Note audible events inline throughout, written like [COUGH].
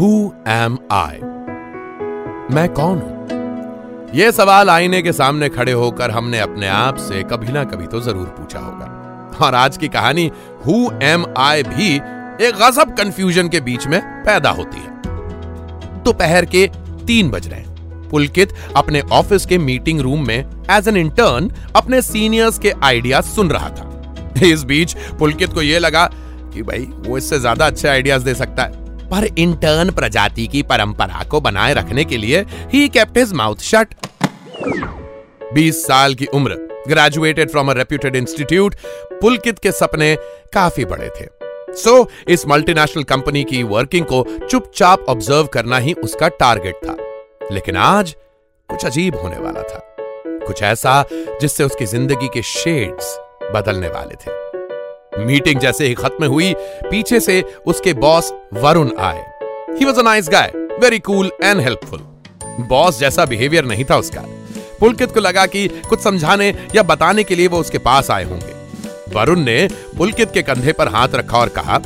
Who am आई मैं कौन हूँ? यह सवाल आईने के सामने खड़े होकर हमने अपने आप से कभी ना कभी तो ज़रूर पूछा होगा। और आज की कहानी हु एम आई भी एक गजब कंफ्यूजन के बीच में पैदा होती है। दोपहर के तीन बज रहे हैं। पुलकित अपने ऑफ़िस के मीटिंग रूम में एज एन इंटर्न अपने सीनियर्स के आइडिया सुन रहा था। इस बीच पुलकित को यह लगा कि भाई, वो इससे ज़्यादा अच्छे आइडियाज़ दे सकता है। पर इंटर्न प्रजाति की परंपरा को बनाए रखने के लिए he kept his mouth shut 20 साल की उम्र graduated from a reputed institute Pulkit के सपने काफ़ी बड़े थे। सो so, इस मल्टीनेशनल कंपनी की वर्किंग को चुपचाप ऑब्ज़र्व करना ही उसका टारगेट था। लेकिन आज कुछ अजीब होने वाला था। कुछ ऐसा जिससे उसकी ज़िंदगी के शेड्स बदलने वाले थे। मीटिंग जैसे ही खत्म हुई पीछे से उसके बॉस वरुण आए। He was a nice guy very cool and helpful boss जैसा बिहेवियर नहीं था उसका। पुलकित को लगा कि कुछ समझाने या बताने के लिए वो उसके पास आए होंगे। वरुण ने पुलकित के कंधे पर हाथ रखा और कहा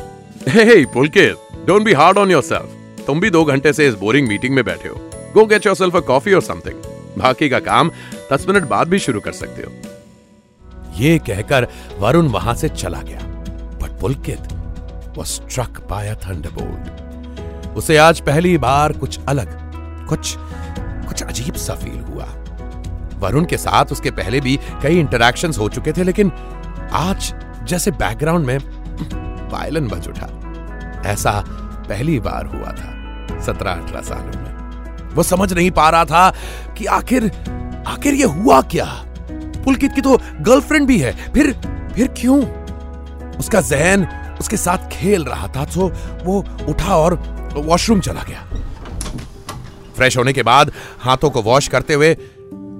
hey hey, Pulkit don't be hard on yourself तुम भी दो घंटे से इस बोरिंग मीटिंग में बैठे हो। Go get yourself a coffee और समथिंग बाकी का काम दस मिनट बाद भी शुरू कर सकते हो। ये कहकर वरुण वहाँ से चला गया। But Pulkit struck by a thunderbolt. उसे आज पहली बार कुछ अलग, कुछ कुछ अजीब सा फील हुआ। वरुण के साथ उसके पहले भी कई इंटरैक्शंस हो चुके थे, लेकिन आज जैसे बैकग्राउंड में वायलन बज उठा। ऐसा पहली बार हुआ था सत्रह अठारह सालों में। वो समझ नहीं पा रहा था कि आखिर आखिर ये हुआ क्या? पुलकित की तो गर्लफ्रेंड भी है। फिर फिर क्यों? उसका जहन उसके साथ खेल रहा था तो वो उठा और वॉशरूम चला गया। फ्रेश होने के बाद हाथों को वॉश करते हुए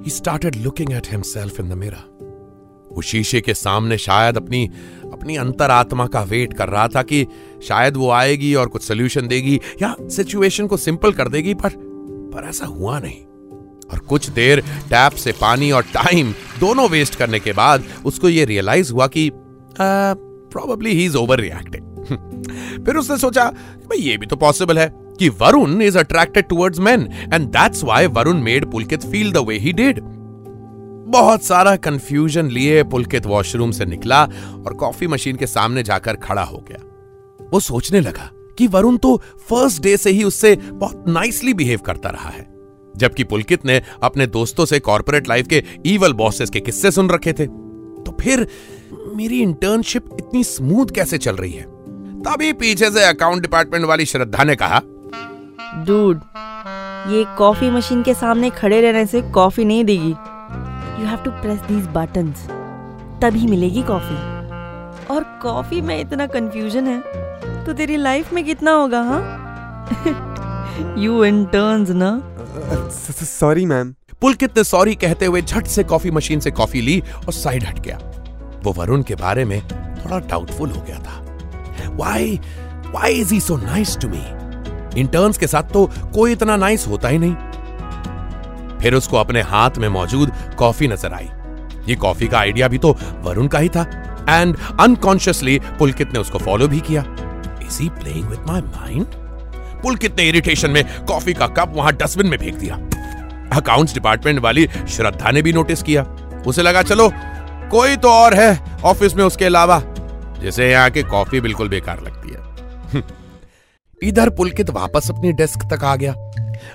he started looking at himself in the mirror वो शीशे के सामने शायद अपनी अपनी अंतरात्मा का वेट कर रहा था कि शायद वो आएगी और कुछ सोल्यूशन देगी या सिचुएशन को सिंपल कर देगी, पर पर ऐसा हुआ नहीं। और कुछ देर टैप से पानी और टाइम दोनों वेस्ट करने के बाद उसको ये रियलाइज़ हुआ कि probably he is over reacting फिर उसने सोचा भाई ये भी तो पॉसिबल है कि Varun is attracted towards men and that's why Varun made Pulkit feel the way he did बहुत सारा कंफ्यूजन लिए पुलकित वॉशरूम से निकला और कॉफ़ी मशीन के सामने जाकर खड़ा हो गया। वो सोचने लगा कि वरुण तो फ़र्स्ट डे से ही उससे बहुत नाइसली बिहेव करता रहा है। जबकि पुलकित ने अपने दोस्तों से कॉर्पोरेट लाइफ के ईवल बॉसेस के किस्से सुन रखे थे। तो फिर मेरी इंटर्नशिप इतनी स्मूथ कैसे चल रही है? तभी पीछे से अकाउंट डिपार्टमेंट वाली श्रद्धा ने कहा डूड ये कॉफ़ी मशीन के सामने खड़े रहने से कॉफ़ी नहीं देगी। You have to press these buttons तभी मिलेगी कॉफ़ी और कॉफ़ी में इतना कंफ्यूजन है? तो तेरी लाइफ में कितना होगा हाँ? [LAUGHS] यू इंटर्न्स ना? सॉरी मैम पुलकित ने सॉरी कहते हुए झट से कॉफ़ी मशीन से कॉफ़ी ली और साइड हट गया। वो वरुण के बारे में थोड़ा डाउटफुल हो गया था। Why why is he so nice to me interns के साथ तो कोई इतना नाइस होता ही नहीं। फिर उसको अपने हाथ में मौजूद कॉफ़ी नज़र आई। ये कॉफ़ी का आइडिया भी तो वरुण का ही था। एंड अनकॉन्शियसली पुलकित ने उसको फॉलो भी किया। Is he playing with my mind Pulkit ने इरिटेशन में कॉफ़ी का कप वहाँ डस्टबिन में फेंक दिया। अकाउंट्स डिपार्टमेंट वाली श्रद्धा ने भी नोटिस किया। उसे लगा, चलो, कोई तो और है ऑफ़िस में उसके अलावा। जिसे यहाँ की कॉफ़ी बिल्कुल बेकार लगती है। इधर पुलकित वापस अपनी डेस्क तक आ गया।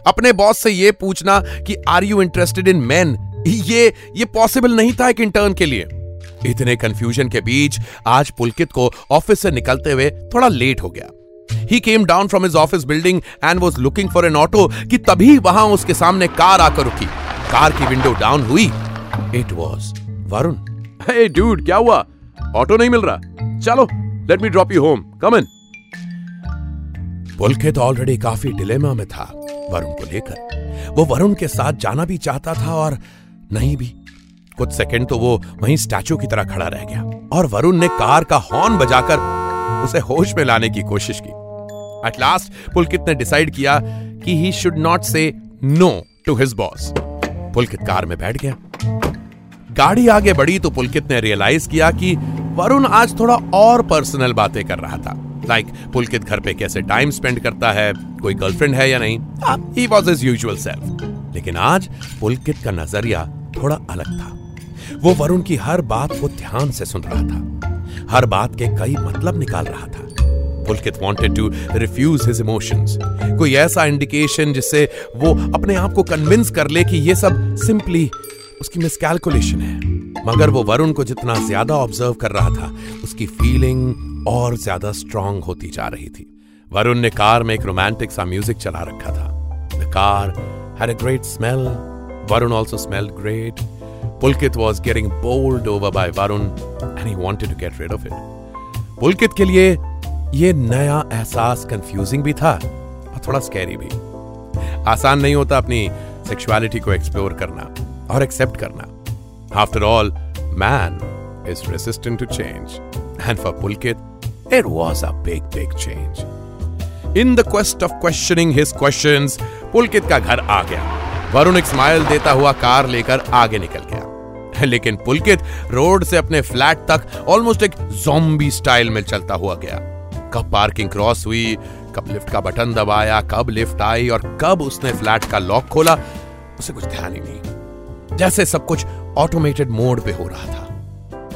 अपने बॉस से यह पूछना कि are you interested in man ये ये पॉसिबल नहीं था एक इंटर्न के लिए। इतने कंफ्यूजन के बीच आज पुलकित को ऑफ़िस से निकलते हुए थोड़ा लेट हो गया। He came down from his office building and was looking for an auto कि तभी वहाँ उसके सामने कार आकर रुकी। कार की विंडो डाउन हुई। It was Varun hey dude क्या हुआ? ऑटो नहीं मिल रहा। चलो let me drop you home come in Pulkit already काफ़ी डिलेमा में था वरुण को लेकर। वो वरुण के साथ जाना भी चाहता था और नहीं भी। कुछ सेकंड तो वो वहीं स्टैचू की तरह खड़ा रह गया। और वरुण ने कार का हॉर्न बजाकर उसे होश में लाने की कोशिश की। एट लास्ट पुलकित ने डिसाइड किया कि he should not say no to his boss Pulkit car में बैठ गया। गाड़ी आगे बढ़ी तो पुलकित ने रियलाइज़ किया कि वरुण आज थोड़ा और पर्सनल बातें कर रहा था। लाइक like, पुलकित घर पे कैसे टाइम स्पेंड करता है कोई गर्लफ्रेंड है या नहीं? He was his usual self लेकिन आज पुलकित का नज़रिया थोड़ा अलग था। वो वरुण की हर बात को ध्यान से सुन रहा था। हर बात के कई मतलब निकाल रहा था। Pulkit wanted to refuse his emotions कोई ऐसा इंडिकेशन जिससे वो अपने आप को कन्विंस कर ले कि ये सब सिंपली उसकी मिसकैलकुलेशन है। मगर वो वरुण को जितना ज़्यादा ऑब्ज़र्व कर रहा था, उसकी फीलिंग और ज़्यादा स्ट्रांग होती जा रही थी। वरुण ने कार में एक रोमांटिक सा म्यूज़िक चला रखा था। The car had a great smell Varun also smell great Pulkit was getting bowled over by Varun and he wanted to get rid of it Pulkit के लिए ये नया एहसास कंफ्यूजिंग भी था और थोड़ा स्कैरी भी। आसान नहीं होता अपनी सेक्सुअलिटी को एक्सप्लोर करना और एक्सेप्ट करना। After all man is resistant to change and for Pulkit it was a big big change in the quest of questioning his questions Pulkit का घर आ गया। वरुण एक स्माइल देता हुआ कार लेकर आगे निकल गया। लेकिन पुलकित रोड से अपने फ्लैट तक ऑलमोस्ट एक जोम्बी स्टाइल में चलता हुआ गया। कब पार्किंग क्रॉस हुई कब लिफ्ट का बटन दबाया कब लिफ्ट आई और कब उसने फ्लैट का लॉक खोला उसे कुछ ध्यान ही नहीं। जैसे सब कुछ ऑटोमेटेड मोड पे हो रहा था।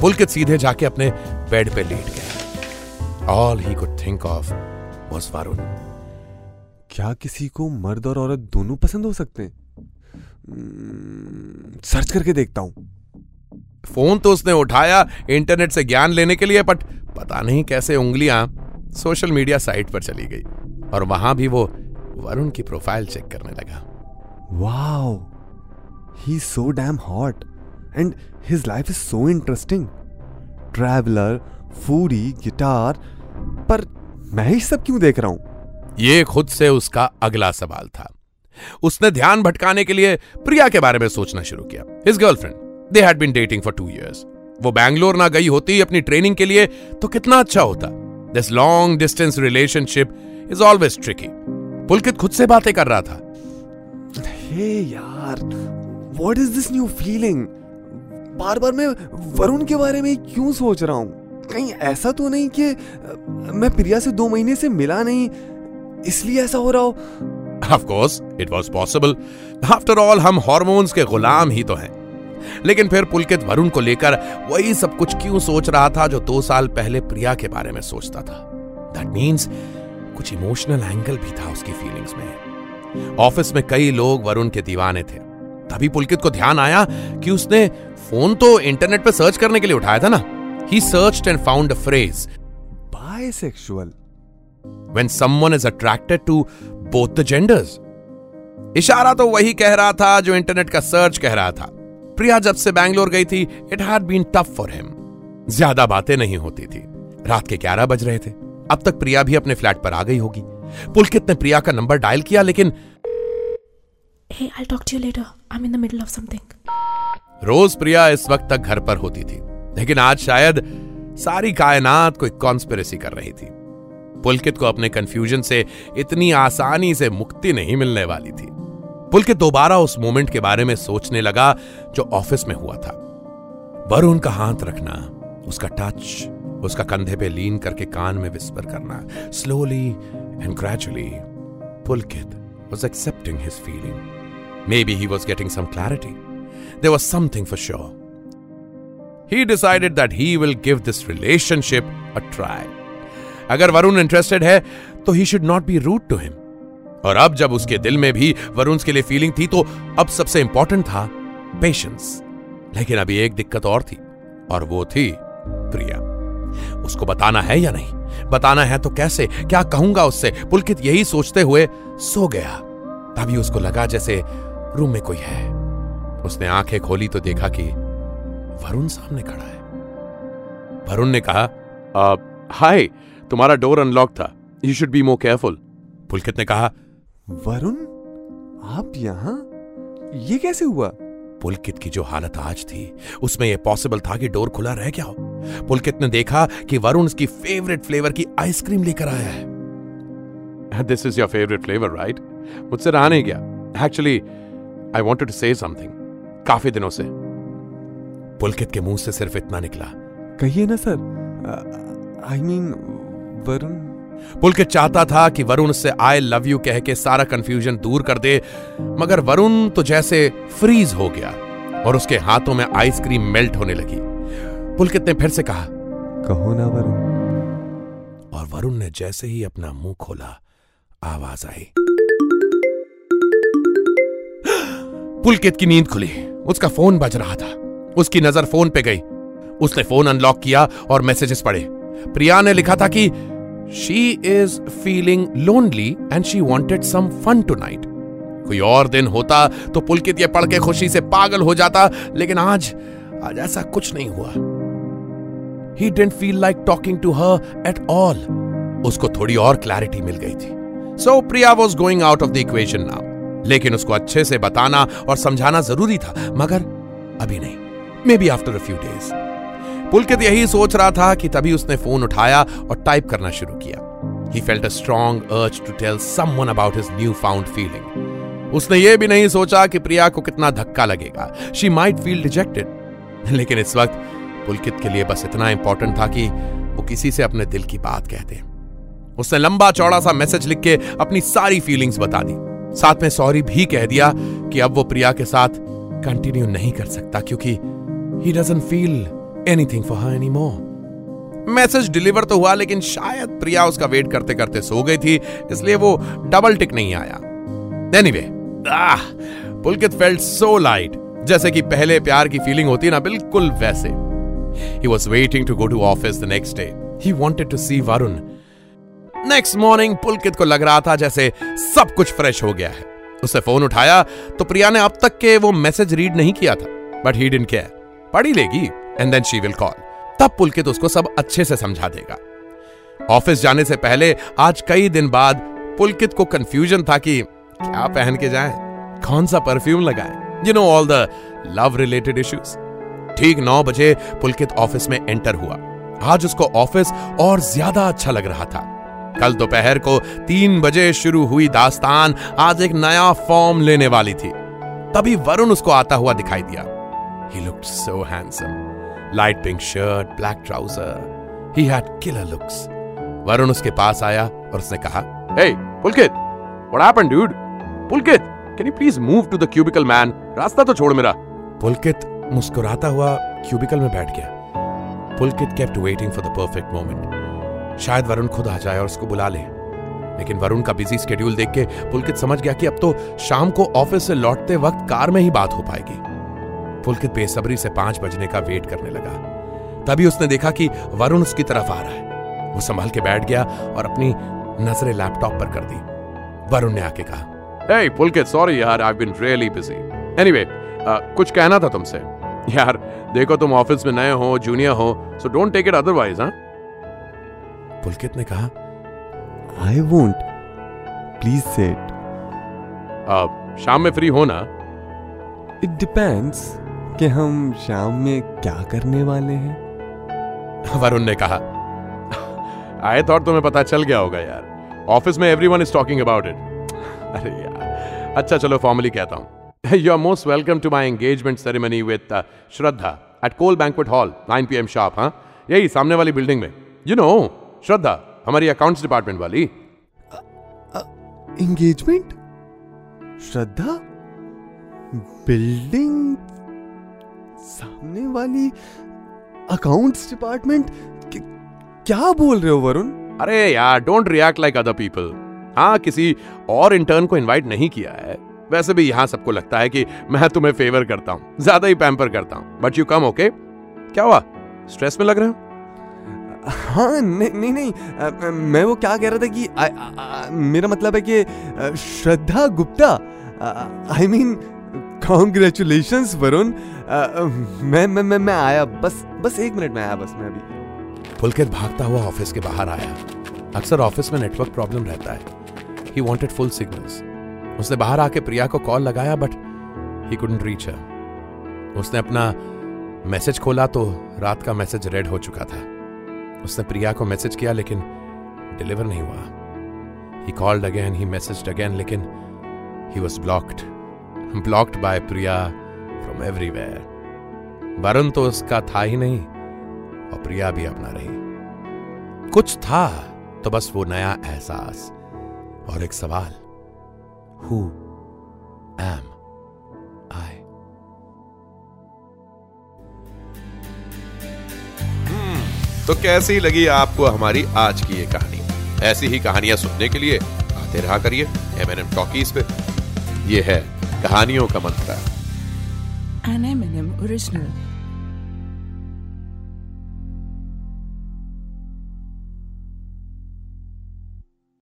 पुलकित सीधे जाके अपने बेड पे लेट गया। All he could think of was Varun क्या किसी को मर्द और औरत दोनों पसंद हो सकते हैं? सर्च करके देखता हूँ। फ़ोन तो उसने उठाया इंटरनेट से ज्ञान लेने के लिए बट पता नहीं कैसे उंगलियाँ। सोशल मीडिया साइट पर चली गई और वहाँ भी वो वरुण की प्रोफ़ाइल चेक करने लगा। Wow he so damn hot and his life is so interesting traveller foodie guitar पर मैं ही सब क्यों देख रहा हूँ? ये खुद से उसका अगला सवाल था। उसने ध्यान भटकाने के लिए प्रिया के बारे में सोचना शुरू किया। His girlfriend they had been dating for two years वो बैंगलोर ना गई होती अपनी ट्रेनिंग के लिए तो कितना अच्छा होता। This long distance relationship is always tricky Pulkit खुद से बातें कर रहा था हे यार what is this new feeling बार बार मैं वरुण के बारे में क्यों सोच रहा हूँ कहीं ऐसा तो नहीं कि मैं प्रिया से दो महीने से मिला नहीं इसलिए ऐसा हो रहा हो of course it was possible after all हम हॉर्मोन्स के गुलाम ही तो हैं लेकिन फिर पुलकित वरुण को लेकर वही सब कुछ क्यों सोच रहा था जो दो साल पहले प्रिया के बारे में सोचता था। दैट मीन्स कुछ इमोशनल एंगल भी था उसकी फीलिंग्स में। ऑफ़िस में कई लोग वरुण के दीवाने थे। तभी पुलकित को ध्यान आया कि उसने फ़ोन तो इंटरनेट पर सर्च करने के लिए उठाया था ना। He search and found a phrase bisexual when someone is attracted to both the genders. इशारा तो वही कह रहा था जो इंटरनेट का सर्च कह रहा था। प्रिया जब से बैंगलोर गई थी it had been tough for him ज़्यादा बातें नहीं होती थी। रात के ग्यारह बज रहे थे। अब तक प्रिया भी अपने फ्लैट पर आ गई होगी। पुलकित ने प्रिया का नंबर डायल किया लेकिन Hey, I'll talk to you later. I'm in the middle of something. रोज प्रिया इस वक्त तक घर पर होती थी। लेकिन आज शायद सारी कायनात कोई कॉन्स्पिरेसी कर रही थी। पुलकित को अपने कंफ्यूजन से इतनी आसानी से मुक्ति नहीं मिलने वाली थी। बोल के दोबारा उस मोमेंट के बारे में सोचने लगा, जो ऑफ़िस में हुआ था। वरुण का हाथ रखना, उसका टच, उसका कंधे पे लीन करके कान में विस्पर करना slowly and gradually Pulkit was accepting his feeling maybe he was getting some clarity there was something for sure he decided that he will give this relationship a try अगर Varun interested है तो he should not be rude to him और अब जब उसके दिल में भी वरुण के लिए फीलिंग थी तो अब सबसे इंपॉर्टेंट था पेशेंस लेकिन अभी एक दिक्कत और थी और वो थी प्रिया। उसको बताना है या नहीं? बताना है तो कैसे? क्या कहूँगा उससे? पुलकित यही सोचते हुए सो गया। तभी उसको लगा जैसे रूम में कोई है। उसने आँखें खोली तो देखा कि वरुण सामने खड़ा है। वरुण ने कहा हाय तुम्हारा डोर अनलॉक था। You should be more careful Pulkit ने कहा वरुण आप यहाँ? ये कैसे हुआ? पुलकित की जो हालत आज थी उसमें यह पॉसिबल था कि डोर खुला रह गया हो। पुलकित ने देखा कि वरुण उसकी फेवरेट फ्लेवर की आइसक्रीम लेकर आया है। This is your favourite flavour right मुझसे रहा नहीं गया। Actually I wanted to say something काफ़ी दिनों से। पुलकित के मुँह से सिर्फ़ इतना निकला। कहिए ना sir. I mean Varun Pulkit चाहता था कि वरुण उससे आई लव यू कह के सारा कंफ्यूजन दूर कर दे मगर वरुण तो जैसे फ्रीज हो गया और उसके हाथों में आइसक्रीम मेल्ट होने लगी। पुलकित ने फिर से कहा कहो ना वरुण। और वरुण ने जैसे ही अपना मुँह खोला आवाज़ आई। पुलकित की नींद खुली। उसका फ़ोन बज रहा था। उसकी नज़र फ़ोन पे गई। उसने फ़ोन अनलॉक किया और मैसेजेस पढ़े। प्रिया ने लिखा था कि she is feeling lonely and she wanted some fun tonight कोई और दिन होता तो पुलकित ये पढ़ के खुशी से पागल हो जाता, लेकिन आज आज ऐसा कुछ नहीं हुआ। He didn't feel like talking to her at all उसको थोड़ी और क्लैरिटी मिल गई थी। So Priya was going out of the equation now लेकिन उसको अच्छे से बताना और समझाना ज़रूरी था, मगर अभी नहीं। Maybe after a few days Pulkit यही सोच रहा था कि तभी उसने फ़ोन उठाया और टाइप करना शुरू किया। He felt a strong urge to tell someone about his new found feeling उसने ये भी नहीं सोचा कि प्रिया को कितना धक्का लगेगा। शी माइट फील रिजेक्टेड लेकिन इस वक्त पुलकित के लिए बस इतना इंपॉर्टेंट था कि वो किसी से अपने दिल की बात कह दे। उसने लंबा चौड़ा सा मैसेज लिख के अपनी सारी फीलिंग्स बता दी। साथ में सॉरी भी कह दिया कि अब वो प्रिया के साथ कंटिन्यू नहीं कर सकता क्योंकि he doesn't feel anything for her anymore message deliver तो हुआ, लेकिन शायद प्रिया उसका वेट करते करते सो गई थी, इसलिए वो डबल टिक नहीं आया। Anyway Pulkit felt so light जैसे कि पहले प्यार की फीलिंग होती ना, बिल्कुल वैसे। He was waiting to go to office the next day he wanted to see Varun next morning Pulkit को लग रहा था जैसे सब कुछ फ्रेश हो गया है। उसे फ़ोन उठाया तो प्रिया ने अब तक के वो मैसेज रीड नहीं किया था बट ही डिडंट केयर पढ़ी लेगी। And then she will call तब पुलकित उसको सब अच्छे से समझा देगा। ऑफ़िस जाने से पहले, आज कई दिन बाद पुलकित को कंफ्यूजन था कि क्या पहन के जाए? कौन सा परफ्यूम लगाए? You know all the love related issues ठीक नौ बजे पुलकित ऑफ़िस में एंटर हुआ। आज उसको ऑफ़िस और ज़्यादा अच्छा लग रहा था। कल दोपहर को तीन बजे शुरू हुई दास्तान आज एक नया फॉर्म लेने वाली थी। तभी वरुण उसको आता हुआ दिखाई दिया। He looked so handsome light pink shirt, black trouser. He had killer looks Varun उसके पास आया और उसने कहा hey Pulkit what happened dude Pulkit can you please move to the cubicle man रास्ता तो छोड़ मेरा. पुलकित मुस्कुराता हुआ क्यूबिकल में बैठ गया। Pulkit kept waiting for the perfect moment शायद वरुण खुद आ जाए और उसको बुला ले। लेकिन वरुण का बिज़ी स्केड्यूल देख के पुलकित समझ गया कि अब तो शाम को ऑफ़िस से लौटते वक्त कार में ही बात हो पाएगी। पुलकित बेसब्री से पाँच बजने का वेट करने लगा। तभी उसने देखा कि वरुण उसकी तरफ़ आ रहा है। वो संभाल के बैठ गया और अपनी नज़रें लैपटॉप पर कर दी। वरुण ने आके कहा Hey, पुलकित सॉरी यार I been really busy anyway कुछ कहना था तुमसे? यार देखो तुम ऑफ़िस में नए हो जूनियर हो so don't take it otherwise हाँ पुलकित ने कहा आई वोंट प्लीज़ सेट अब शाम में फ्री हो ना? इट डिपेंड्स कि हम शाम में क्या करने वाले हैं? वरुण ने कहा आई थॉट तुम्हें पता चल गया होगा यार। ऑफ़िस में everyone is talking about it अरे यार अच्छा चलो फॉर्मली कहता हूँ। You are most welcome to my engagement ceremony with Shraddha at Cole banquet hall 9 PM sharp हाँ यही सामने वाली बिल्डिंग में। यू नो श्रद्धा हमारी अकाउंट्स डिपार्टमेंट वाली। एंगेजमेंट श्रद्धा बिल्डिंग सामने वाली अकाउंट्स डिपार्टमेंट क्या बोल रहे हो वरुण? अरे यार don't react like other people हाँ किसी और इंटर्न को इनवाइट नहीं किया है। वैसे भी यहाँ सबको लगता है कि मैं तुम्हें फेवर करता हूँ ज़्यादा ही पैम्पर करता हूँ। बट यू कम ओके क्या हुआ? स्ट्रेस में लग रहे हो? हाँ नहीं नहीं नहीं। मैं वो क्या कह रहा था कि आ, आ, आ, मेरा मतलब है कि Shraddha Gupta. I mean congratulations Varun. मैं मैं मैं मैं आया, बस बस एक मिनट में आया, बस मैं अभी। पुलकित भागता हुआ ऑफ़िस के बाहर आया। अक्सर ऑफ़िस में नेटवर्क प्रॉब्लम रहता है। ही वॉन्टेड फुल सिग्नल्स उसने बाहर आके प्रिया को कॉल लगाया but he couldn't reach her उसने अपना मैसेज खोला तो रात का मैसेज रेड हो चुका था। उसने प्रिया को मैसेज किया, लेकिन डिलीवर नहीं हुआ। He called again he message again लेकिन he was blocked blocked by Priya from everywhere Varun तो उसका था ही नहीं, और प्रिया भी अपना रही। कुछ था तो बस वो नया एहसास और एक सवाल। हु एम आई तो कैसी लगी आपको हमारी आज की ये कहानी? ऐसी ही कहानियाँ सुनने के लिए आते रहा करिए एम एन एम टॉकीज पे। ये है कहानियों का मंत्र। An M&M original.